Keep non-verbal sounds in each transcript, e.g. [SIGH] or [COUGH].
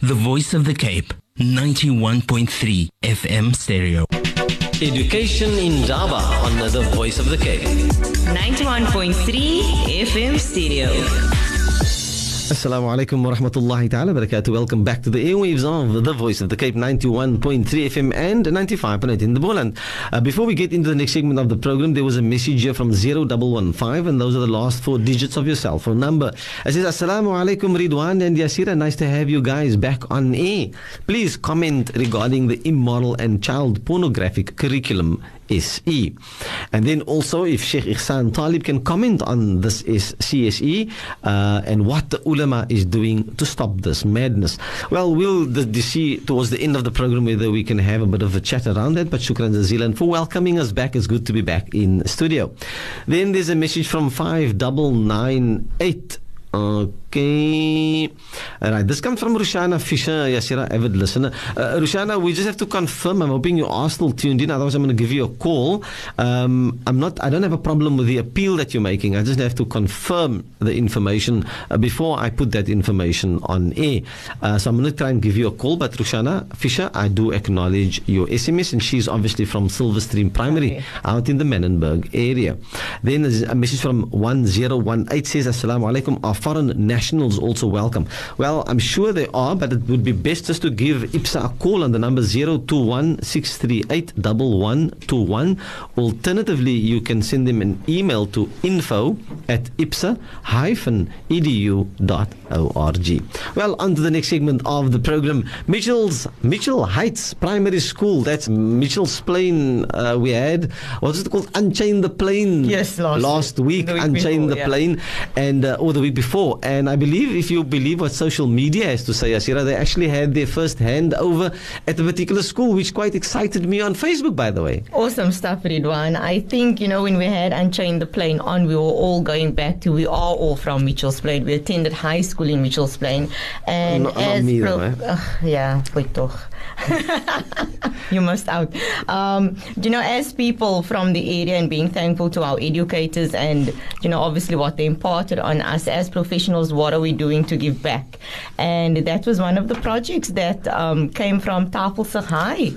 The Voice of the Cape, 91.3 FM stereo. Education Indaba on the Voice of the Cape. 91.3 FM stereo. Assalamu alaikum wa rahmatullahi ta'ala barakatuh. Welcome back to the airwaves of the voice of the Cape 91.3 FM and 95.8 in the Boland. Uh, before we get into the next segment of the program, there was a message here from 0115 and those are the last four digits of your cell phone number. It says, Assalamu alaikum Riedwaan and Yasierah. Nice to have you guys back on air. Please comment regarding the immoral and child pornographic curriculum SE. And then also, if Sheikh Ihsan Talib can comment on this is CSE uh, and what the ulama is doing to stop this madness. Well, we'll the, the see towards the end of the program whether we can have a bit of a chat around that. But shukran jazilan for welcoming us back. It's good to be back in studio. Then there's a message from 5998. Okay. All right. This comes from Rushana Fisher, Yasierah, avid listener. Uh, Rushana, we just have to confirm. I'm hoping you are still tuned in. Otherwise, I'm going to give you a call. Um, I'm not. I don't have a problem with the appeal that you're making. I just have to confirm the information uh, before I put that information on air. Uh, so I'm going to try and give you a call. But Rushana Fisher, I do acknowledge your SMS, and she's obviously from Silverstream Primary Okay. out in the Manenberg area. Then there's a message from 1018 says, Assalamu alaikum. Foreign nationals also welcome? Well, I'm sure they are, but it would be best just to give IPSA a call on the number 021 638 1121. Alternatively, you can send them an email to info at ipsa-edu.org. Well, on to the next segment of the program. Mitchell's Mitchell Heights Primary School. That's Mitchell's Plain. Uh, we had what's it called? Unchain the Plane. Yes, last last week. week. Unchain the yeah. Plane, and uh, or the week before. And I believe, if you believe what social media has to say, Asira, they actually had their first handover at a particular school, which quite excited me on Facebook, by the way. Awesome stuff, Riedwaan. I think, you know, when we had Unchained the Plane on, we were all going back to, we are all from Mitchell's Plain. We attended high school in Mitchell's Plain. And not as me though, eh? Ugh, yeah, wait toch. [LAUGHS] you must out. Um, you know, as people from the area and being thankful to our educators and, you know, obviously what they imparted on us as professionals, what are we doing to give back? And that was one of the projects that um, came from Tafelsig High,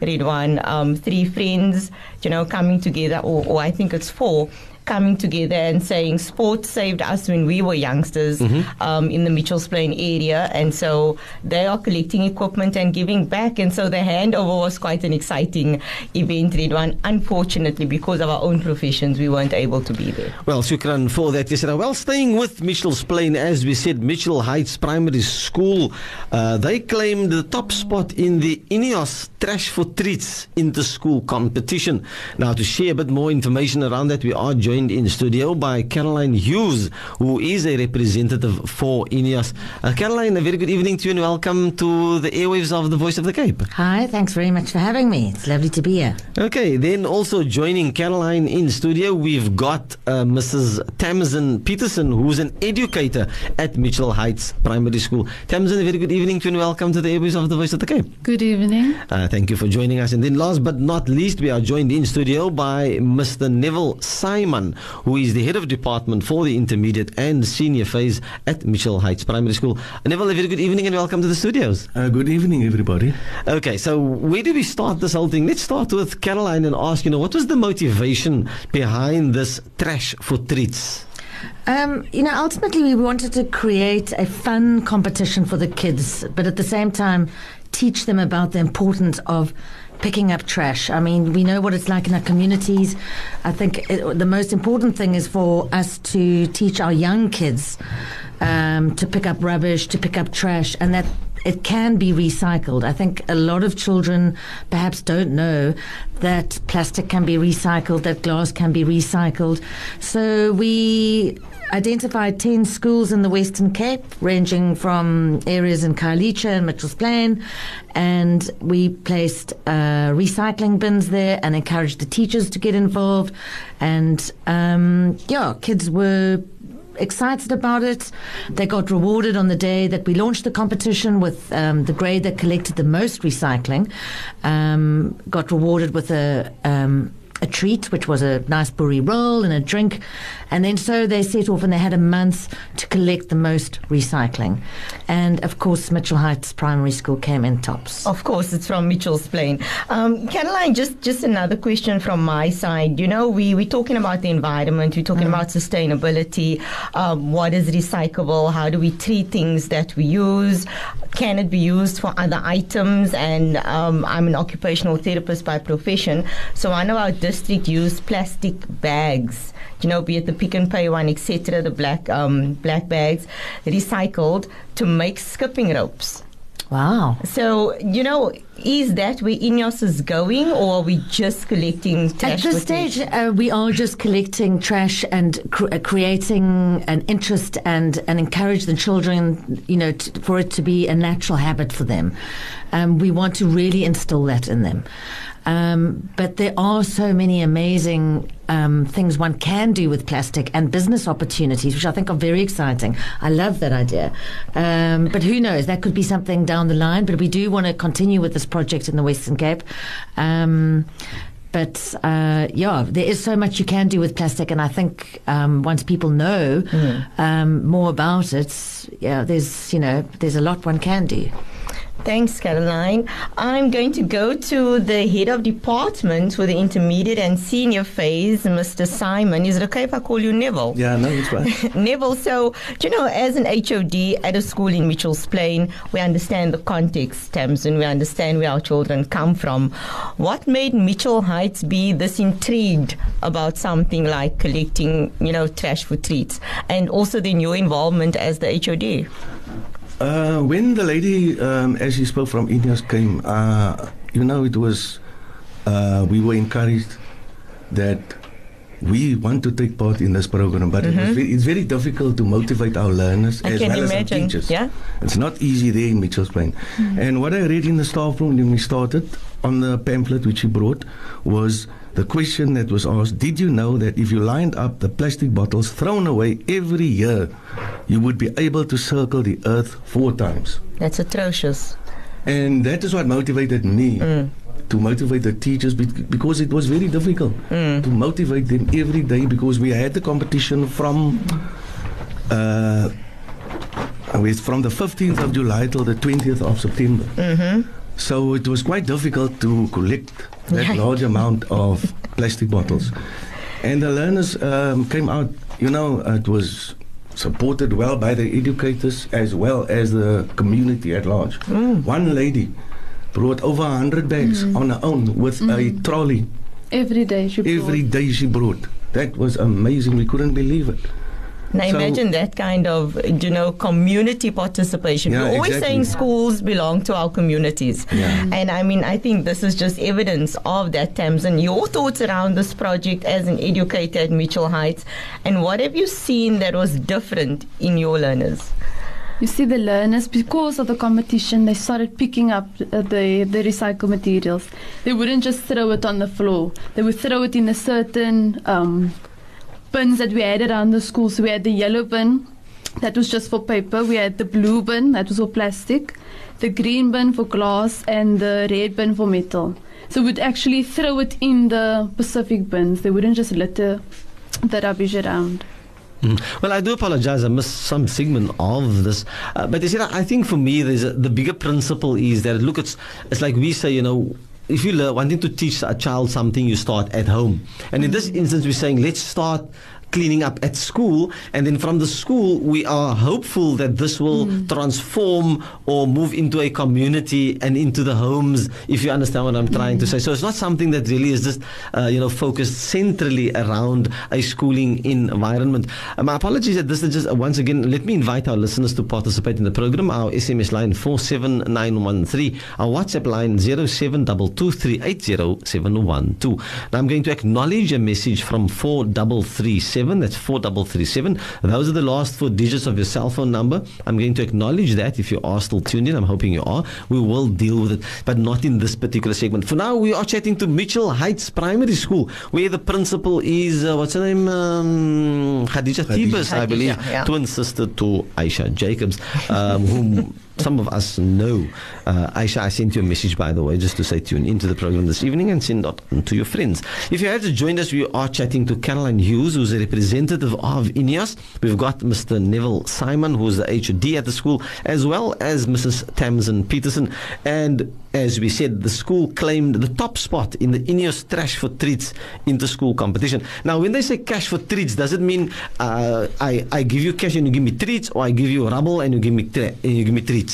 Riedwaan. Um, three friends, you know, coming together, or, or I think it's four. Coming together and saying sports saved us when we were youngsters um, in the Mitchells Plain area, and so they are collecting equipment and giving back. And so the handover was quite an exciting event, Riedwaan. Unfortunately, because of our own professions, we weren't able to be there. Well, shukran for that, Yasierah. Well, staying with Mitchell's Plain, as we said, Mitchell Heights Primary School, uh, they claimed the top spot in the Ineos Trash for Treats inter-school competition. Now, to share a bit more information around that, we are joined in studio by Caroline Hughes, who is a representative for Ineos. Uh, Caroline, a very good evening to you and welcome to the airwaves of the Voice of the Cape. Hi, thanks very much for having me. It's lovely to be here. Okay, then also joining Caroline in studio, we've got uh, Mrs. Tamsin Peterson, who's an educator at Mitchell Heights Primary School. Tamsin, a very good evening to you and welcome to the airwaves of the Voice of the Cape. Good evening. Uh, thank you for joining us. And then last but not least, we are joined in studio by Mr. Neville Simon, who is the head of department for the intermediate and senior phase at Mitchell Heights Primary School. Neville, a very good evening and welcome to the studios. Uh, good evening, everybody. Okay, so where do we start this whole thing? Let's start with Caroline and ask, you know, what was the motivation behind this trash for treats? Um, you know, ultimately, we wanted to create a fun competition for the kids, but at the same time, teach them about the importance of picking up trash. I mean, we know what it's like in our communities. I think it, the most important thing is for us to teach our young kids um, to pick up rubbish, to pick up trash, and that it can be recycled. I think a lot of children perhaps don't know that plastic can be recycled, that glass can be recycled. So we identified 10 schools in the Western Cape, ranging from areas in Khayelitsha and Mitchell's Plain, and we placed uh, recycling bins there and encouraged the teachers to get involved. And um, yeah, kids were excited about it. They got rewarded on the day that we launched the competition with um, the grade that collected the most recycling. Um, got rewarded with a um, a treat, which was a nice burry roll and a drink. And then so they set off and they had a month to collect the most recycling. And of course, Mitchell Heights Primary School came in tops. Of course, it's from Mitchell's Plain. Um, Caroline, just, just another question from my side. You know, we, we're talking about the environment, we're talking about sustainability. Um, what is recyclable? How do we treat things that we use? Can it be used for other items? And um, I'm an occupational therapist by profession, so I know our district use plastic bags. You know, be it the Pick n Pay one, etc., the black um, black bags, recycled to make skipping ropes. Wow. So, you know, is that where Ineos is going, or are we just collecting trash? At this stage, uh, we are just collecting trash and cr- uh, creating an interest and, and encourage the children, you know, t- for it to be a natural habit for them. Um, we want to really instill that in them. Um, but there are so many amazing um, things one can do with plastic and business opportunities, which I think are very exciting. I love that idea. Um, but who knows? That could be something down the line. But we do want to continue with this project in the Western Cape. Um, but uh, yeah, there is so much you can do with plastic, and I think um, once people know um, more about it, yeah, there's you know there's a lot one can do. Thanks, Caroline. I'm going to go to the head of department for the intermediate and senior phase, Mr. Simon. Is it okay if I call you Neville? Yeah, no, it's fine. [LAUGHS] Neville, so, do you know, as an HOD at a school in Mitchell's Plain, we understand the context, Tamsin, we understand where our children come from. What made Mitchell Heights be this intrigued about something like collecting, you know, trash for treats? And also then your involvement as the HOD? Uh, when the lady, um, as she spoke from Ineos, came, uh, you know, it was, uh, we were encouraged that we want to take part in this program, but it was very, it's very difficult to motivate our learners Mm-hmm. I as well as our teachers. yeah. It's not easy there in Mitchell's Plain. And what I read in the staff room when we started on the pamphlet which he brought was the question that was asked Did you know that if you lined up the plastic bottles thrown away every year, you would be able to circle the earth four times? That's atrocious. And that is what motivated me mm. to motivate the teachers bec- because it was very difficult mm. to motivate them every day because we had the competition from uh, with from the 15th of July till the 20th of September. Mm-hmm. So it was quite difficult to collect that large amount of plastic bottles. And the learners um, came out, you know, it was supported well by the educators as well as the community at large. Mm. One lady brought over 100 bags mm. on her own with a mm. trolley. Every day she brought. Every day she brought. That was amazing. We couldn't believe it. Now So- imagine that kind of, you know, community participation. Yeah, We're always exactly. saying schools belong to our communities. Yeah. And I mean, I think this is just evidence of that, Tamsin. Your thoughts around this project as an educator at Mitchell Heights, and what have you seen that was different in your learners? You see, the learners, because of the competition, they started picking up uh, the, the recycled materials. They wouldn't just throw it on the floor, they would throw it in a certain um, bins that we had around the school. So we had the yellow bin, that was just for paper, we had the blue bin, that was for plastic, the green bin for glass, and the red bin for metal. So we'd actually throw it in the Pacific bins, they wouldn't just litter the rubbish around. Mm. Well, I do apologize. I missed some segment of this, uh, but you see, I think for me, a, the bigger principle is that look, it's it's like we say, you know. If you learn wanting to teach a child something, you start at home. And in this instance, we're saying let's start cleaning up at school, and then from the school, we are hopeful that this will transform or move into a community and into the homes. If you understand what I'm trying to say, so it's not something that really is just uh, you know focused centrally around a schooling environment. Uh, my apologies that this is just uh, once again. Let me invite our listeners to participate in the program. Our SMS line four seven nine one three. Our WhatsApp line zero seven double two three eight zero seven one two. Now I'm going to acknowledge a message from four double three seven. That's four double three seven. Those are the last four digits of your cell phone number. I'm going to acknowledge that if you are still tuned in. I'm hoping you are. We will deal with it, but not in this particular segment. For now, we are chatting to Mitchell Heights Primary School, where the principal is uh, what's her name? Um, Khadija Khadija. Tibus, I believe, yeah. twin sister to Aisha Jacobs, um, whom some of us know. Uh, Aisha, I sent you a message, by the way, just to say tune into the program this evening and send out to your friends. If you have just joined us, we are chatting to Caroline Hughes, who's a representative of INEOS. We've got Mr. Neville Simon, who's the HOD at the school, as well as Mrs. Tamsin Peterson. And as we said, the school claimed the top spot in the INEOS Trash for Treats inter-school competition. Now, when they say cash for treats, does it mean uh, I, I give you cash and you give me treats, or I give you rubble and you give me, tra- and you give me treats?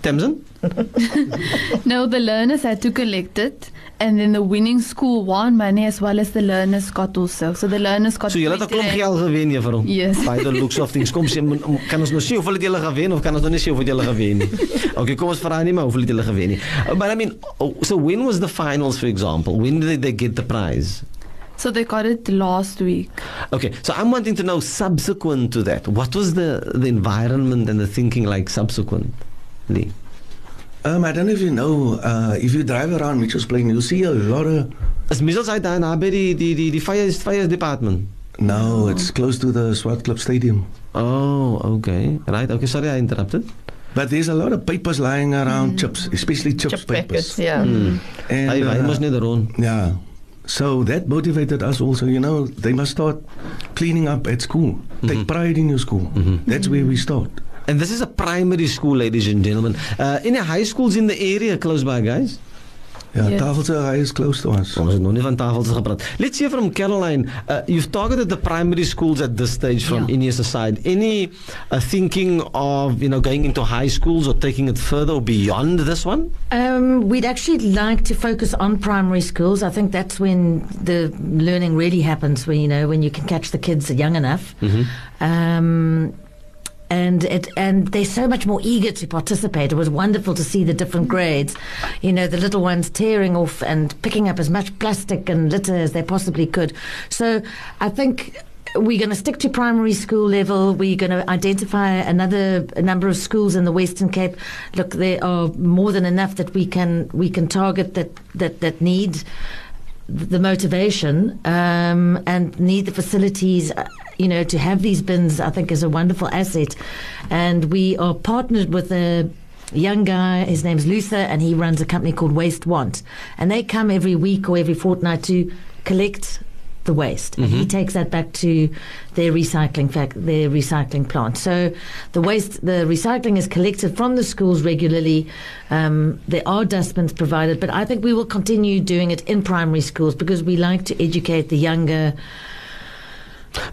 Tamsin? [LAUGHS] No, the learners had to collect it, and then the winning school won money as well as the learners got also. So the learners got. So julle het 'n 20 klomp geld gewen juffrou. Yes. By the looks of things. Kom moet- kan ons nou sê hoeveel het julle gewen of kan ons nou nie sê hoeveel julle gewen nie? [LAUGHS] Okay, kom ons vra nie maar hoeveel het julle gewen nie. Uh, But I mean, oh, so when was the finals for example? When did they get the prize? So they got it last week. Okay, so I'm wanting to know subsequent to that. What was the the environment and the thinking like subsequently? Um, I don't know if you know, uh, if you drive around Mitchell's Plain, you'll see a lot of. Is Middels uit daar naby die die die die fire fire department? No, it's close to the Swartklip Stadium. Oh, okay. Right. Okay, sorry I interrupted. But there's a lot of papers lying around, chips, especially chips Chip papers. packets, yeah. Mm. And, Hy hy uh, mos net rond. Yeah. So that motivated us also, you know, they must start cleaning up at school. Take pride in your school. That's where we start. And this is a primary school, ladies and gentlemen. Uh, any high schools in the area close by, guys? Yeah, Yes. Tafelsig High is close to us. Ons het nog nie van tafels gepraat. Let's hear from Caroline. Uh, you've targeted the primary schools at this stage from Yeah. Ineos side. Any uh, thinking of, you know, going into high schools or taking it further or beyond this one? Um, we'd actually like to focus on primary schools. I think that's when the learning really happens. When you know when you can catch the kids young enough, um, and it and they're so much more eager to participate. It was wonderful to see the different grades. You know, the little ones tearing off and picking up as much plastic and litter as they possibly could. So I think we're going to stick to primary school level. We're going to identify another number of schools in the Western Cape. Look, there are more than enough that we can we can target that that that need the motivation um, and need the facilities. uh, You know, to have these bins, I think, is a wonderful asset. And we are partnered with a young guy. His name's Luther, and he runs a company called Waste Want. And they come every week or every fortnight to collect the waste. And he takes that back to their recycling fac- their recycling plant. So the waste, the recycling is collected from the schools regularly. Um, there are dustbins provided, but I think we will continue doing it in primary schools because we like to educate the younger.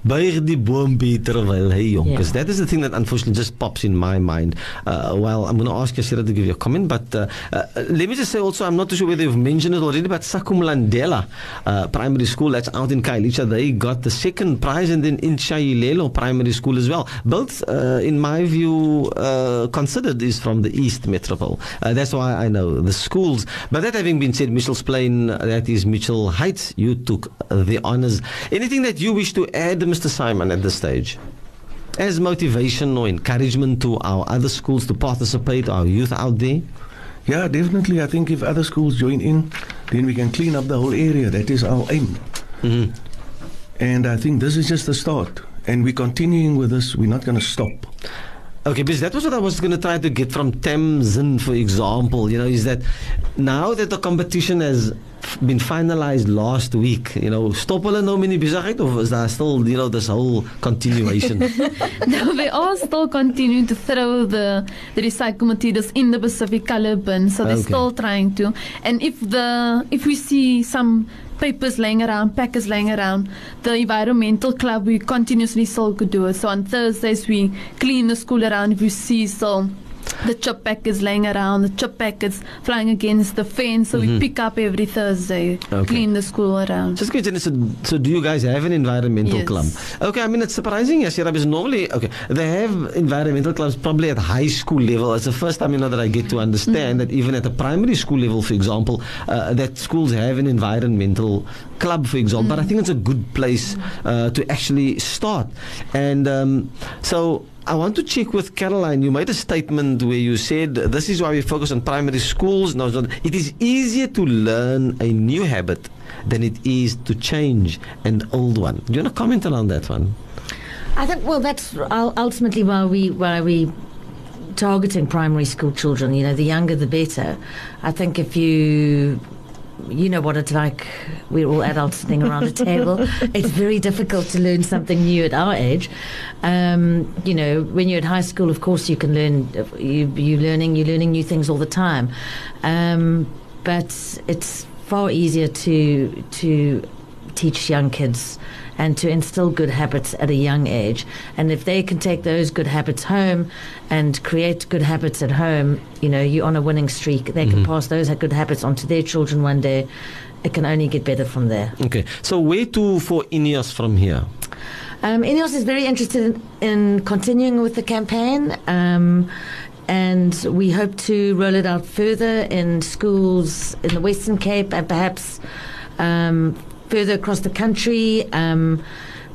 Buig die boompie terwyl hy jonk is. That is the thing that unfortunately just pops in my mind. Uh, well, I'm going to ask Yasierah to give you a comment, but uh, uh, let me just say also, I'm not too sure whether you've mentioned it already, but Sakum Landela uh, Primary School, that's out in Khayelitsha, they got the second prize, and then in Shailelo Primary School as well. Both, uh, in my view, uh, considered is from the East Metropole. Uh, that's why I know the schools. But that having been said, Mitchell's Plain, that is Mitchell Heights, you took the honors. Anything that you wish to add, Mr. Simon, at this stage? As motivation or encouragement to our other schools to participate, our youth out there? Yeah, definitely. I think if other schools join in, then we can clean up the whole area. That is our aim. Mhm. And I think this is just the start. And we're continuing with this. We're not going to stop. Okay, because that was what I was going to try to get from Tamsin, for example. You know, is that now that the competition has been finalized last week, you know, stop hulle nou met die besigheid of is daar still, you know, this whole continuation? [LAUGHS] no, they are still continuing to throw the, the recycled materials in the Pacific color bin, so they're Okay. still trying to. And if the if we see some papers laying around, packers laying around, the environmental club we continuously still could do it. So on Thursdays we clean the school around. If we see so. The chip packets laying around, the chip packets flying against the fence, so we pick up every Thursday, Okay. clean the school around. Just question so, so do you guys have an environmental Yes. club? Okay, I mean it's surprising, yes, because normally okay, they have environmental clubs probably at high school level. It's the first time you know that I get to understand that even at the primary school level, for example, uh, that schools have an environmental club, for example. But I think it's a good place uh, to actually start. And um, so I want to check with Caroline. You made a statement where you said this is why we focus on primary schools. No, it is easier to learn a new habit than it is to change an old one. Do you want to comment on that one? I think well, that's ultimately why we why we targeting primary school children. You know, the younger the better. I think if you you know what it's like. We're all adults sitting around a table. [LAUGHS] It's very difficult to learn something new at our age. Um, you know, when you're at high school, of course, you can learn. You, you're learning. You're learning new things all the time. Um, but it's far easier to to teach young kids and to instill good habits at a young age. And if they can take those good habits home and create good habits at home, you know, you're on a winning streak. They can pass those good habits on to their children one day. It can only get better from there. Okay. So where to for Ineos from here? Um, Ineos is very interested in, in continuing with the campaign. Um, and we hope to roll it out further in schools in the Western Cape and perhaps um, further across the country. Um,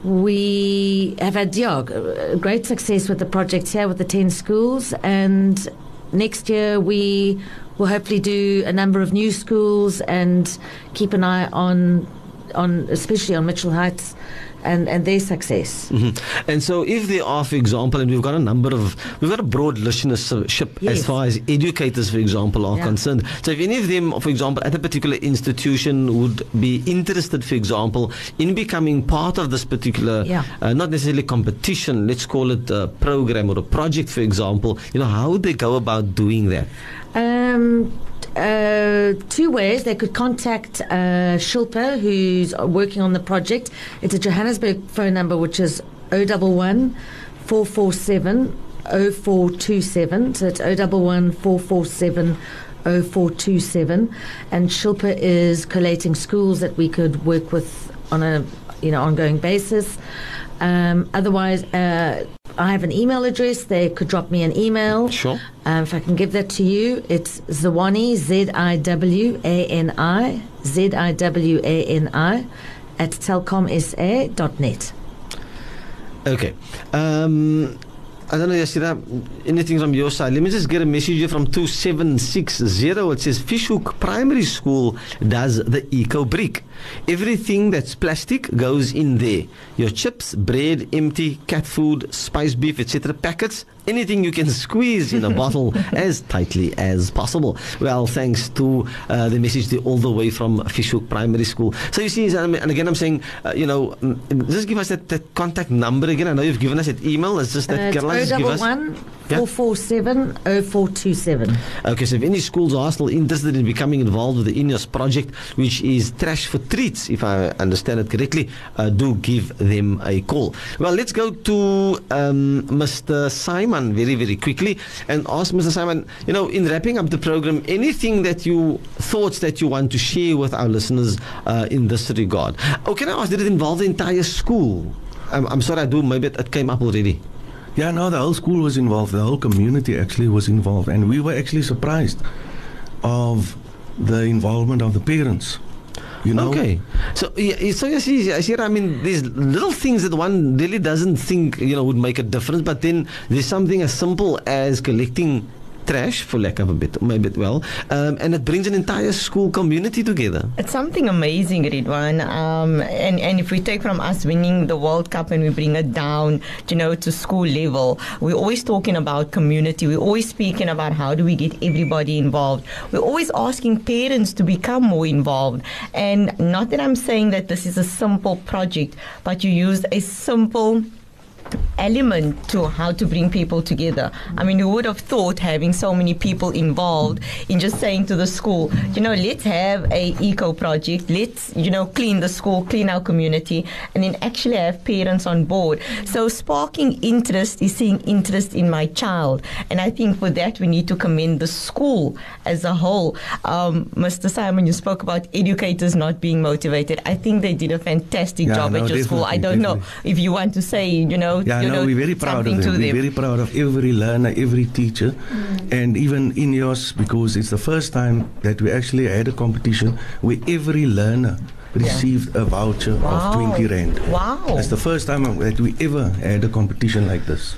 we have had yeah, great success with the project here with the 10 schools, and next year we will hopefully do a number of new schools and keep an eye on, on especially on Mitchell Heights and, and their success. Mhm. And so, if there are, for example, and we've got a number of, we've got a broad listenership Yes. as far as educators, for example, are Yeah. concerned. So, if any of them, for example, at a particular institution would be interested, for example, in becoming part of this particular, Yeah. uh, not necessarily competition, let's call it a program or a project, for example, you know, how would they go about doing that? Um, uh, two ways. They could contact uh, Shilpa, who's working on the project. It's a Johannesburg phone number, which is 011 447 0427. So it's 011 447 0427. And Shilpa is collating schools that we could work with on a you know ongoing basis. Um, otherwise, uh, I have an email address. They could drop me an email. Sure. Um, if I can give that to you, it's Zawani, Z I W A N I, Z I W A N I, at telkomsa.net. Okay. Um, I don't know, Yasierah, anything from your side. Let me just get a message here from 2760. It says Fish Hoek Primary School does the eco brick. Everything that's plastic goes in there. Your chips, bread, empty, cat food, spice beef, etc. packets, anything you can squeeze in a [LAUGHS] bottle as tightly as possible. Well, thanks to uh, the message all the way from Fish Hoek Primary School. So you see, and again, I'm saying, uh, you know, mm, just give us that, that contact number again. I know you've given us that email. It's just that Uh, Caroline just give us. 011 Yeah. 447 0427. Okay, so if any schools are still interested in becoming involved with the INEOS project, which is Trash for Treats, if I understand it correctly, uh, do give them a call. Well, let's go to um, Mr. Simon very, very quickly and ask Mr. Simon, you know, in wrapping up the program, anything that you, thoughts that you want to share with our listeners uh, in this regard? Oh, can I ask, did it involve the entire school? I'm, I'm sorry, I do, maybe it, it came up already. Yeah, no, the whole school was involved. The whole community actually was involved, and we were actually surprised of the involvement of the parents. You know, Okay. So, yeah, so you see, I see, I mean, there's little things that one really doesn't think, you know, would make a difference, but then there's something as simple as collecting trash, for lack of a bit, maybe well, um, and it brings an entire school community together. It's something amazing, Riedwaan. Um, and, and if we take from us winning the World Cup and we bring it down, you know, to school level, we're always talking about community. We're always speaking about how do we get everybody involved. We're always asking parents to become more involved. And not that I'm saying that this is a simple project, but you use a simple element to how to bring people together. I mean, who would have thought having so many people involved in just saying to the school, you know, let's have a eco project, let's, you know, clean the school, clean our community, and then actually have parents on board. So sparking interest is seeing interest in my child. And I think for that we need to commend the school as a whole. Um, Mr. Simon, you spoke about educators not being motivated. I think they did a fantastic Yeah, job no, at your school. I don't know if you want to say, you know, Yeah, you no, know, we're very proud of them. We're them. very proud of every learner, every teacher, mm. and even in Ineos because it's the first time that we actually had a competition where every learner received a voucher Wow. of 20 rand. Wow. That's the first time that we ever had a competition like this.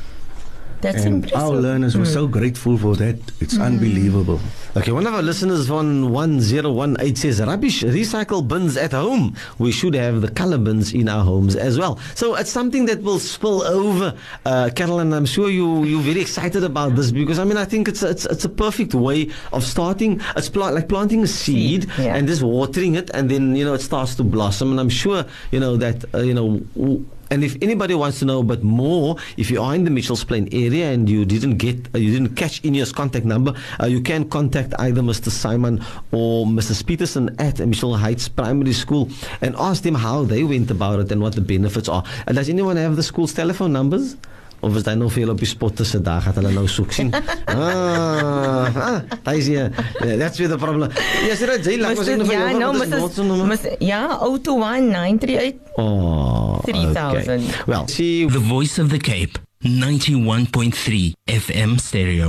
That's and impressive. our learners were so grateful for that. It's unbelievable. Okay, one of our listeners on 1018 says, Rubbish recycle bins at home. We should have the color bins in our homes as well. So it's something that will spill over. Uh, Caroline, I'm sure you, you're very excited about this because, I mean, I think it's, it's, it's a perfect way of starting. It's plant, like planting a seed, Seed, yeah. and just watering it, and then, you know, it starts to blossom. And I'm sure, you know, that, uh, you know, w- and if anybody wants to know a bit more, if you are in the Mitchells Plain area and you didn't get, uh, you didn't catch Ineos contact number, uh, you can contact either Mr. Simon or Mrs. Peterson at Mitchell Heights Primary School and ask them how they went about it and what the benefits are. And does anyone have the school's telephone numbers? Of is daar nou veel op die spot tussen daar gaat hulle nou soek sien. [LAUGHS] ah, ah, daar is hier. Yeah, that's where the problem. Yes, right. Jy laat ons nog van Ja, jou no, wat is Mrs. Watson nommer? Mrs. Ja, 021 938 Oh, 3000. okay. Well, see The Voice of the Cape, 91.3 FM stereo.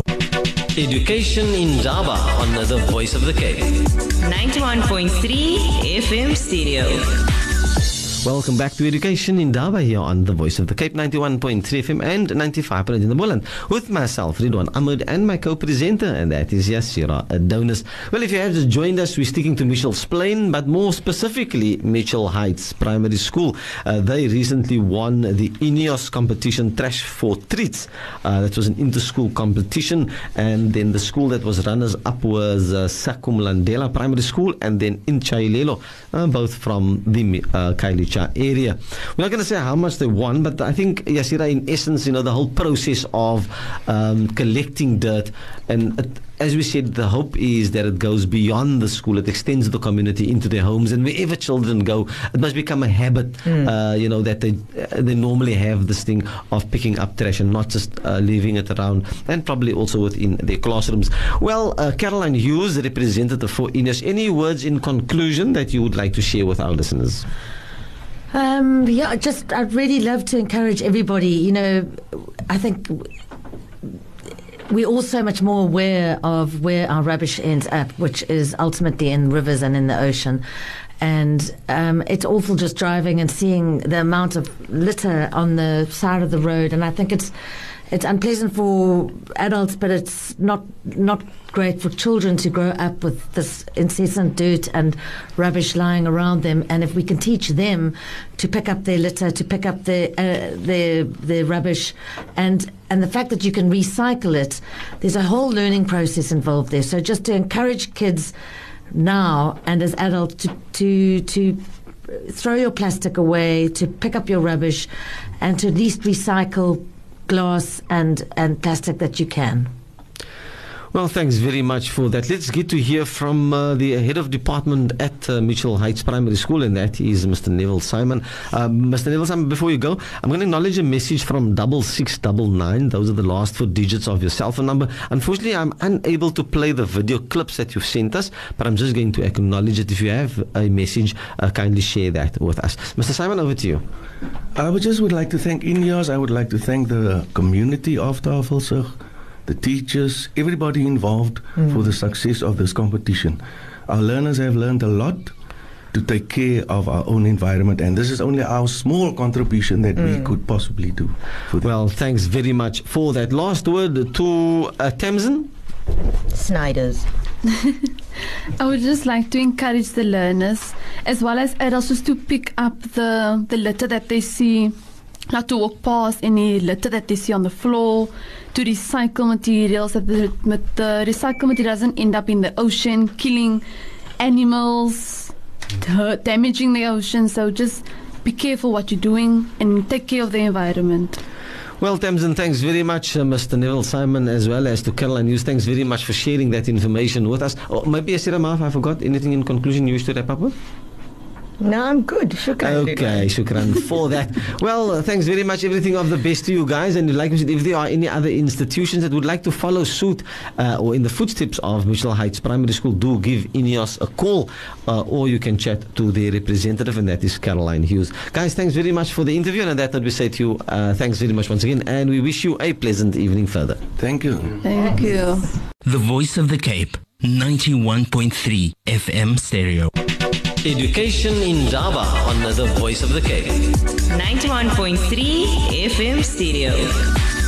Education in Java on the Voice of the Cape. 91.3 FM stereo. Welcome back to Education Indaba here on the Voice of the Cape 91.3 FM and 95.8 in the Boland with myself, Riedwaan Ahmed, and my co-presenter, and that is Yasierah Adonis. Well, if you have just joined us, we're sticking to Mitchell's Plain, but more specifically, Mitchell Heights Primary School. Uh, they recently won the Ineos competition Trash for Treats. Uh, that was an inter-school competition, and then the school that was runners-up was uh, Sakum Landela Primary School, and then Intshayelelo, uh, both from the uh, Area. We're not going to say how much they won, but I think, Yasierah, in essence, you know, the whole process of um, collecting dirt, and it, as we said, the hope is that it goes beyond the school, it extends the community into their homes, and wherever children go, it must become a habit, uh, you know, that they, uh, they normally have this thing of picking up trash and not just uh, leaving it around, and probably also within their classrooms. Well, uh, Caroline Hughes, the representative for Ineos, any words in conclusion that you would like to share with our listeners? Um, yeah, just I'd really love to encourage everybody. You know, I think we're all so much more aware of where our rubbish ends up, which is ultimately in rivers and in the ocean. And um, it's awful just driving and seeing the amount of litter on the side of the road. And I think it's it's unpleasant for adults, but it's not not great for children to grow up with this incessant dirt and rubbish lying around them. And if we can teach them to pick up their litter, to pick up their uh, their their rubbish, and and the fact that you can recycle it, there's a whole learning process involved there. So just to encourage kids now and as adults to to to throw your plastic away, to pick up your rubbish, and to at least recycle glass and, and plastic that you can. Well, thanks very much for that. Let's get to hear from uh, the head of department at uh, Mitchell Heights Primary School, and that is Mr. Neville Simon. Um, Mr. Neville Simon, before you go, I'm going to acknowledge a message from double six double nine. Those are the last four digits of your cell phone number. Unfortunately, I'm unable to play the video clips that you've sent us, but I'm just going to acknowledge it. If you have a message, uh, kindly share that with us. Mr. Simon, over to you. I would just would like to thank Ineos. I would like to thank the community of Tafelsig, the teachers, everybody involved for the success of this competition. Our learners have learned a lot to take care of our own environment, and this is only our small contribution that we could possibly do. For. Well, thanks very much for that. Last word to uh, Tamsin. Snyder's. [LAUGHS] I would just like to encourage the learners as well as adults just to pick up the, the litter that they see, not to walk past any litter that they see on the floor, to recycle materials, that the, the recycle material doesn't end up in the ocean, killing animals, da- damaging the ocean. So just be careful what you're doing and take care of the environment. Well, Tamsin, thanks very much, uh, Mr. Neville Simon, as well as to Caroline Hughes. Thanks very much for sharing that information with us. Oh, maybe, Asira Maaf, I forgot anything in conclusion you wish to wrap up with? No, I'm good. Shukran. Okay, shukran for that. Well, uh, thanks very much. Everything of the best to you guys. And like we said, if there are any other institutions that would like to follow suit uh, or in the footsteps of Mitchell Heights Primary School, do give Ineos a call uh, or you can chat to their representative, and that is Caroline Hughes. Guys, thanks very much for the interview. And on that note, we say to you, uh, thanks very much once again. And we wish you a pleasant evening further. Thank you. Thank you. The Voice of the Cape, 91.3 FM stereo. Education Indaba on the Voice of the Cape. 91.3 FM stereo.